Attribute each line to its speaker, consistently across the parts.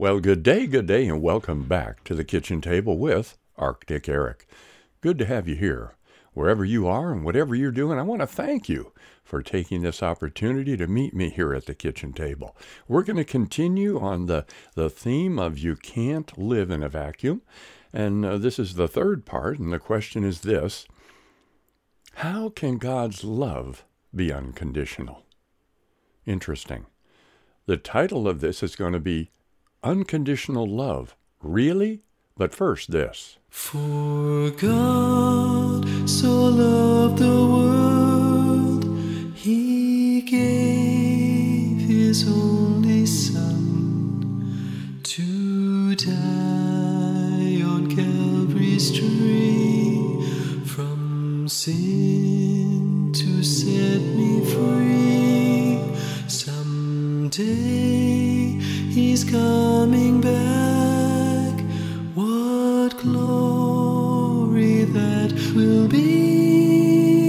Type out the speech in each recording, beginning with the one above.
Speaker 1: Well, good day, good day, and welcome back to the kitchen table with Arctic Eric. Good to have you here. Wherever you are and whatever you're doing, I want to thank you for taking this opportunity to meet me here at the kitchen table. We're going to continue on the, the theme of you can't live in a vacuum. And uh, this is the third part, and the question is this How can God's love be unconditional? Interesting. The title of this is going to be unconditional love. Really? But first, this.
Speaker 2: For God so loved the world, he gave his only will be!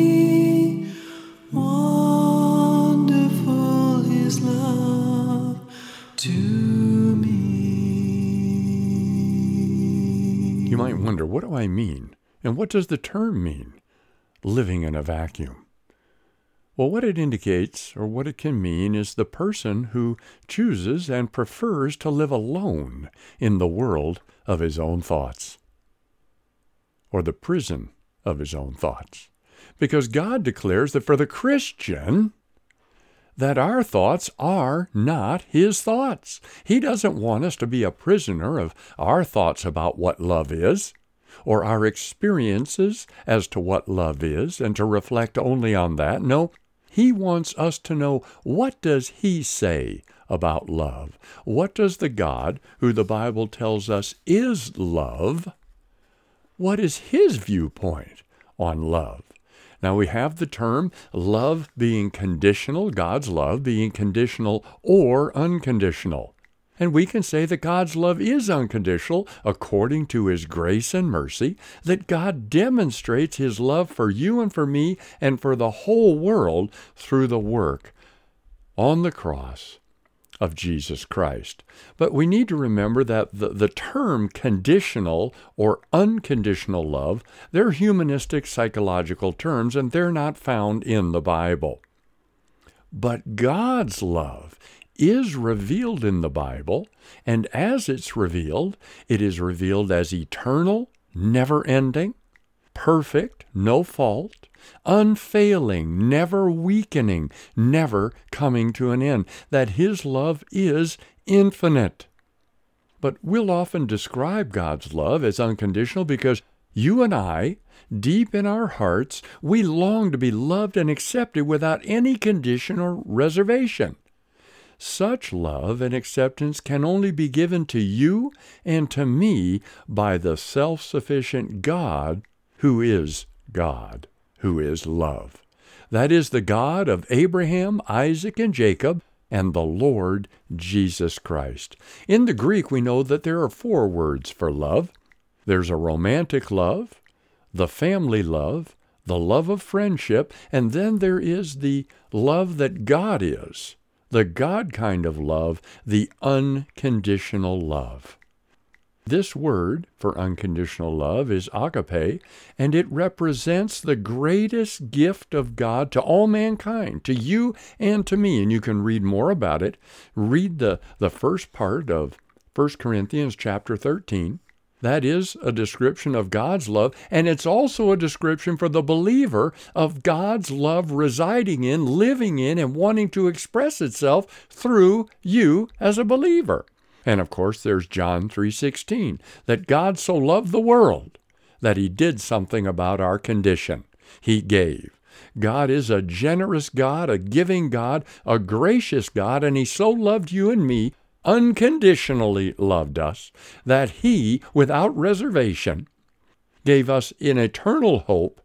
Speaker 2: Wonderful love to me.
Speaker 1: You might wonder, what do I mean? And what does the term mean? Living in a vacuum. Well, what it indicates, or what it can mean, is the person who chooses and prefers to live alone in the world of his own thoughts, or the prison of his own thoughts. Because God declares that for the Christian, that our thoughts are not his thoughts. He doesn't want us to be a prisoner of our thoughts about what love is or our experiences as to what love is and to reflect only on that. No, he wants us to know what does he say about love? What does the God who the Bible tells us is love, what is his viewpoint on love? Now we have the term love being conditional, God's love being conditional or unconditional. And we can say that God's love is unconditional according to His grace and mercy, that God demonstrates His love for you and for me and for the whole world through the work on the cross of Jesus Christ. But we need to remember that the, the term conditional or unconditional love, they're humanistic psychological terms and they're not found in the Bible. But God's love is revealed in the Bible, and as it's revealed, it is revealed as eternal, never ending, perfect, no fault, unfailing, never weakening, never coming to an end, that His love is infinite. But we'll often describe God's love as unconditional because you and I, deep in our hearts, we long to be loved and accepted without any condition or reservation. Such love and acceptance can only be given to you and to me by the self sufficient God who is God, who is love. That is the God of Abraham, Isaac, and Jacob, and the Lord Jesus Christ. In the Greek, we know that there are four words for love there's a romantic love, the family love, the love of friendship, and then there is the love that God is the God kind of love, the unconditional love. This word for unconditional love is agape, and it represents the greatest gift of God to all mankind, to you and to me. And you can read more about it. Read the, the first part of 1 Corinthians chapter 13. That is a description of God's love, and it's also a description for the believer of God's love residing in, living in, and wanting to express itself through you as a believer. And of course, there's John 3:16, that God so loved the world that he did something about our condition. He gave. God is a generous God, a giving God, a gracious God, and he so loved you and me unconditionally loved us, that He, without reservation, gave us an eternal hope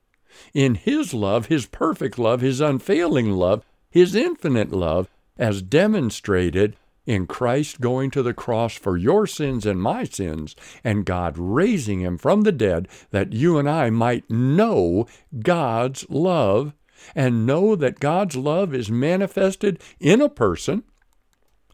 Speaker 1: in His love, His perfect love, His unfailing love, His infinite love, as demonstrated in Christ going to the cross for your sins and my sins, and God raising Him from the dead, that you and I might know God's love and know that God's love is manifested in a person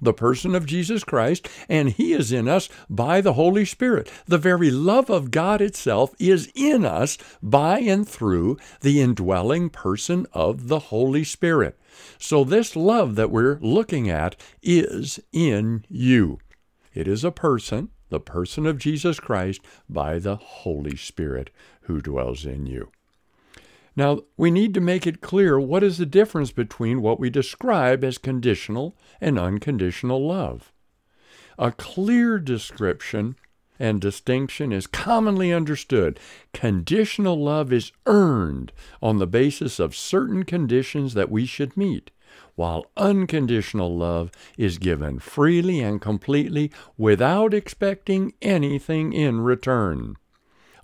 Speaker 1: the person of Jesus Christ, and He is in us by the Holy Spirit. The very love of God itself is in us by and through the indwelling person of the Holy Spirit. So, this love that we're looking at is in you. It is a person, the person of Jesus Christ, by the Holy Spirit who dwells in you. Now, we need to make it clear what is the difference between what we describe as conditional and unconditional love. A clear description and distinction is commonly understood. Conditional love is earned on the basis of certain conditions that we should meet, while unconditional love is given freely and completely without expecting anything in return.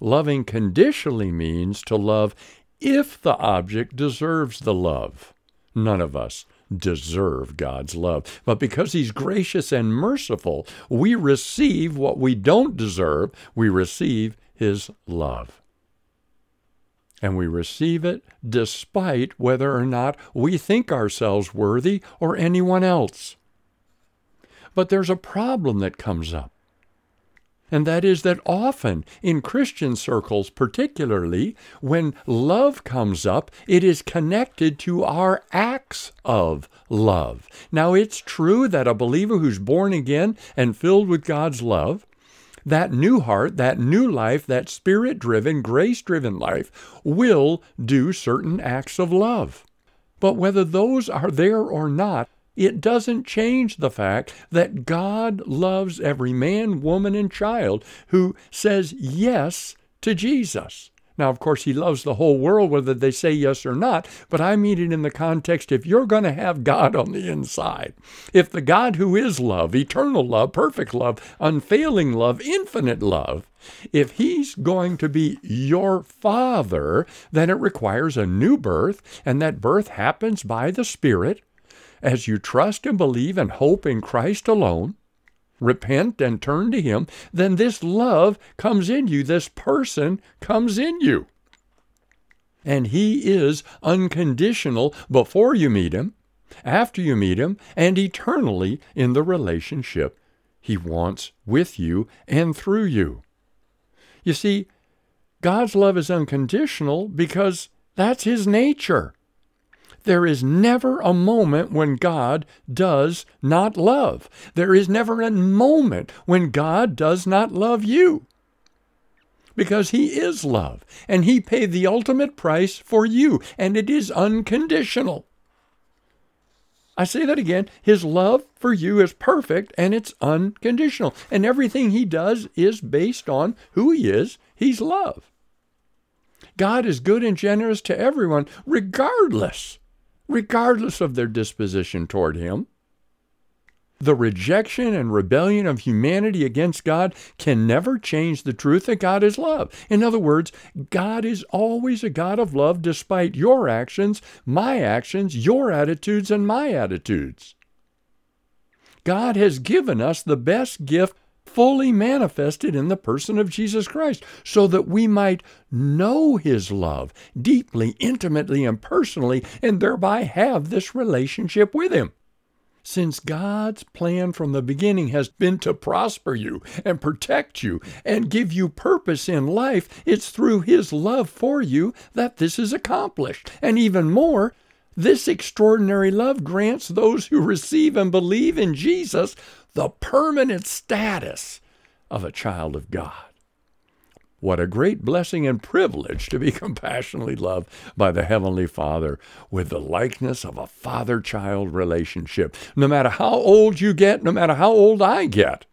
Speaker 1: Loving conditionally means to love if the object deserves the love. None of us deserve God's love. But because He's gracious and merciful, we receive what we don't deserve. We receive His love. And we receive it despite whether or not we think ourselves worthy or anyone else. But there's a problem that comes up and that is that often in Christian circles, particularly when love comes up, it is connected to our acts of love. Now, it's true that a believer who's born again and filled with God's love, that new heart, that new life, that spirit driven, grace driven life will do certain acts of love. But whether those are there or not, it doesn't change the fact that God loves every man, woman, and child who says yes to Jesus. Now, of course, he loves the whole world, whether they say yes or not, but I mean it in the context if you're going to have God on the inside, if the God who is love, eternal love, perfect love, unfailing love, infinite love, if he's going to be your father, then it requires a new birth, and that birth happens by the Spirit as you trust and believe and hope in Christ alone, repent and turn to Him, then this love comes in you. This person comes in you. And He is unconditional before you meet Him, after you meet Him, and eternally in the relationship He wants with you and through you. You see, God's love is unconditional because that's His nature. There is never a moment when God does not love. There is never a moment when God does not love you. Because He is love, and He paid the ultimate price for you, and it is unconditional. I say that again. His love for you is perfect and it's unconditional. And everything he does is based on who he is. He's love. God is good and generous to everyone, regardless regardless of their disposition toward Him. The rejection and rebellion of humanity against God can never change the truth that God is love. In other words, God is always a God of love despite your actions, my actions, your attitudes, and my attitudes. God has given us the best gift fully manifested in the person of Jesus Christ, so that we might know His love deeply, intimately, and personally, and thereby have this relationship with Him. Since God's plan from the beginning has been to prosper you and protect you and give you purpose in life, it's through His love for you that this is accomplished. And even more, this extraordinary love grants those who receive and believe in Jesus the permanent status of a child of God. What a great blessing and privilege to be compassionately loved by the Heavenly Father with the likeness of a father child relationship. No matter how old you get, no matter how old I get,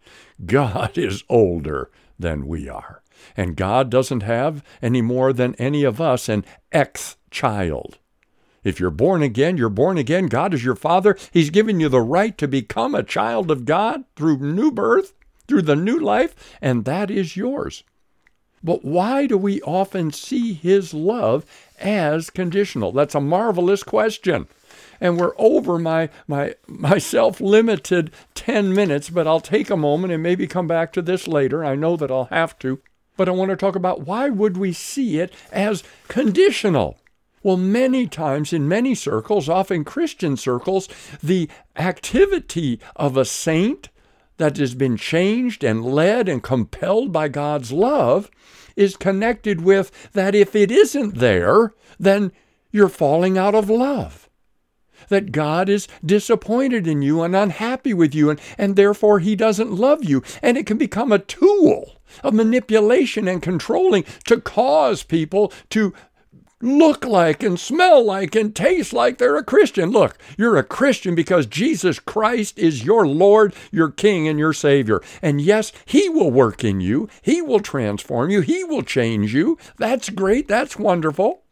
Speaker 1: God is older than we are. And God doesn't have any more than any of us an ex child. If you're born again, you're born again. God is your Father. He's given you the right to become a child of God through new birth, through the new life, and that is yours. But why do we often see His love as conditional? That's a marvelous question. And we're over my, my, my self limited 10 minutes, but I'll take a moment and maybe come back to this later. I know that I'll have to. But I want to talk about why would we see it as conditional? Well, many times in many circles, often Christian circles, the activity of a saint that has been changed and led and compelled by God's love is connected with that if it isn't there, then you're falling out of love. That God is disappointed in you and unhappy with you, and, and therefore He doesn't love you. And it can become a tool of manipulation and controlling to cause people to look like and smell like and taste like they're a Christian. Look, you're a Christian because Jesus Christ is your Lord, your King, and your Savior. And yes, He will work in you, He will transform you, He will change you. That's great, that's wonderful.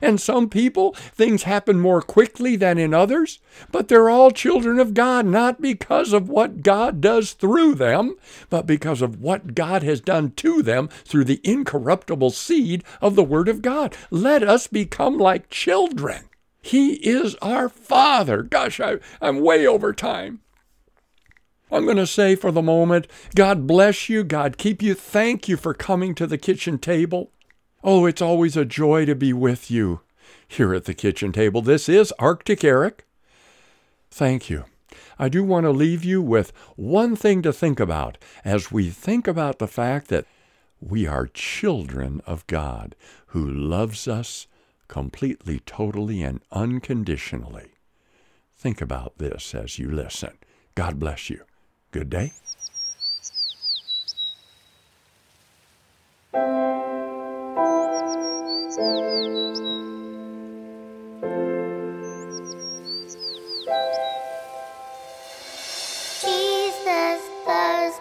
Speaker 1: And some people, things happen more quickly than in others, but they're all children of God, not because of what God does through them, but because of what God has done to them through the incorruptible seed of the Word of God. Let us become like children. He is our Father. Gosh, I, am way over time. I'm going to say for the moment, God bless you, God keep you. Thank you for coming to the kitchen table. Oh, it's always a joy to be with you here at the kitchen table. This is Arctic Eric. Thank you. I do want to leave you with one thing to think about as we think about the fact that we are children of God who loves us completely, totally, and unconditionally. Think about this as you listen. God bless you. Good day.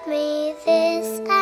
Speaker 3: me this